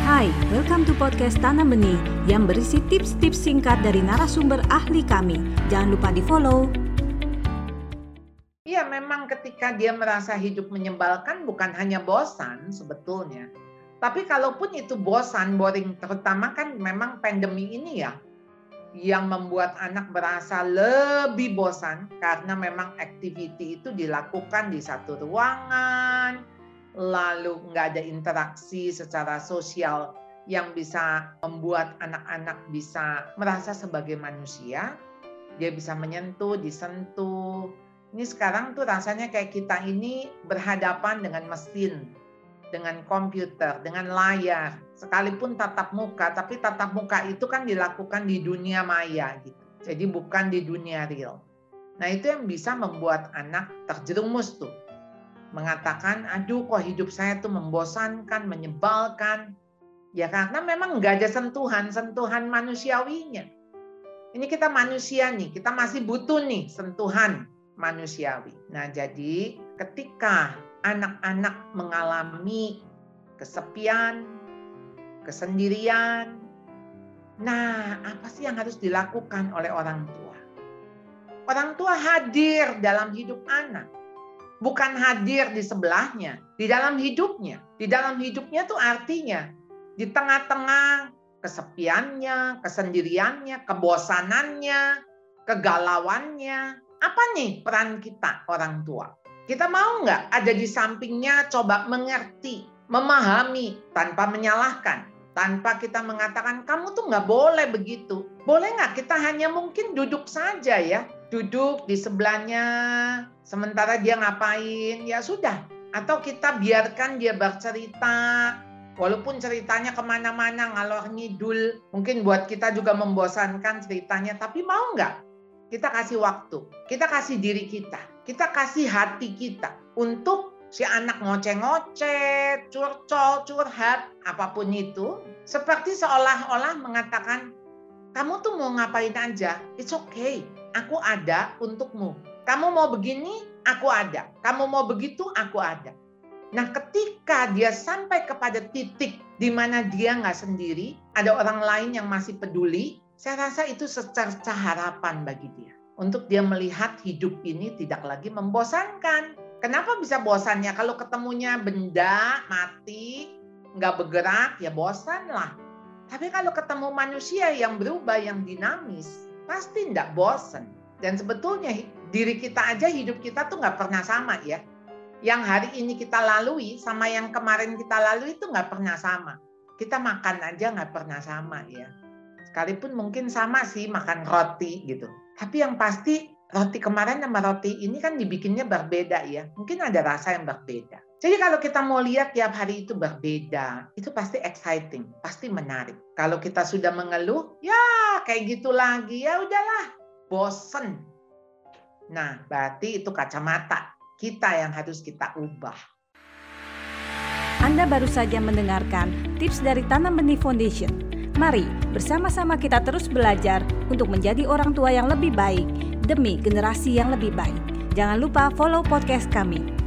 Hai, welcome to podcast Tanam Benih yang berisi tips-tips singkat dari narasumber ahli kami. Jangan lupa di-follow. Iya, memang ketika dia merasa hidup menyebalkan bukan hanya bosan sebetulnya. Tapi kalaupun itu bosan, boring, terutama kan memang pandemi ini ya, yang membuat anak berasa lebih bosan karena memang activity itu dilakukan di satu ruangan, lalu nggak ada interaksi secara sosial yang bisa membuat anak-anak bisa merasa sebagai manusia, dia bisa menyentuh, disentuh. Ini sekarang tuh rasanya kayak kita ini berhadapan dengan mesin, dengan komputer, dengan layar. Sekalipun tatap muka, tapi tatap muka itu kan dilakukan di dunia maya gitu. Jadi bukan di dunia real. Nah itu yang bisa membuat anak terjerumus tuh mengatakan, aduh kok hidup saya tuh membosankan, menyebalkan. Ya karena memang nggak ada sentuhan, sentuhan manusiawinya. Ini kita manusia nih, kita masih butuh nih sentuhan manusiawi. Nah jadi ketika anak-anak mengalami kesepian, kesendirian, nah apa sih yang harus dilakukan oleh orang tua? Orang tua hadir dalam hidup anak bukan hadir di sebelahnya, di dalam hidupnya. Di dalam hidupnya tuh artinya di tengah-tengah kesepiannya, kesendiriannya, kebosanannya, kegalauannya. Apa nih peran kita orang tua? Kita mau nggak ada di sampingnya coba mengerti, memahami tanpa menyalahkan, tanpa kita mengatakan kamu tuh nggak boleh begitu. Boleh nggak? Kita hanya mungkin duduk saja ya, duduk di sebelahnya, sementara dia ngapain, ya sudah. Atau kita biarkan dia bercerita, walaupun ceritanya ke mana-mana, ngalor ngidul, mungkin buat kita juga membosankan ceritanya, tapi mau nggak? Kita kasih waktu, kita kasih diri kita, kita kasih hati kita untuk si anak ngoceh-ngoceh, curcol, curhat, apa pun itu, seperti seolah-olah mengatakan, kamu tuh mau ngapain aja, it's okay aku ada untukmu. Kamu mau begini, aku ada. Kamu mau begitu, aku ada. Nah, ketika dia sampai kepada titik di mana dia nggak sendiri, ada orang lain yang masih peduli, saya rasa itu secerca harapan bagi dia. Untuk dia melihat hidup ini tidak lagi membosankan. Kenapa bisa bosannya? Kalau ketemunya benda mati, nggak bergerak, ya bosan lah. Tapi kalau ketemu manusia yang berubah, yang dinamis, pasti tidak bosen. Dan sebetulnya diri kita aja hidup kita tuh nggak pernah sama ya. Yang hari ini kita lalui sama yang kemarin kita lalui itu nggak pernah sama. Kita makan aja nggak pernah sama ya. Sekalipun mungkin sama sih makan roti gitu. Tapi yang pasti roti kemarin sama roti ini kan dibikinnya berbeda ya. Mungkin ada rasa yang berbeda. Jadi kalau kita mau lihat tiap hari itu berbeda, itu pasti exciting, pasti menarik. Kalau kita sudah mengeluh, ya kayak gitu lagi, ya udahlah, bosen. Nah, berarti itu kacamata kita yang harus kita ubah. Anda baru saja mendengarkan tips dari Tanam Benih Foundation. Mari bersama-sama kita terus belajar untuk menjadi orang tua yang lebih baik demi generasi yang lebih baik. Jangan lupa follow podcast kami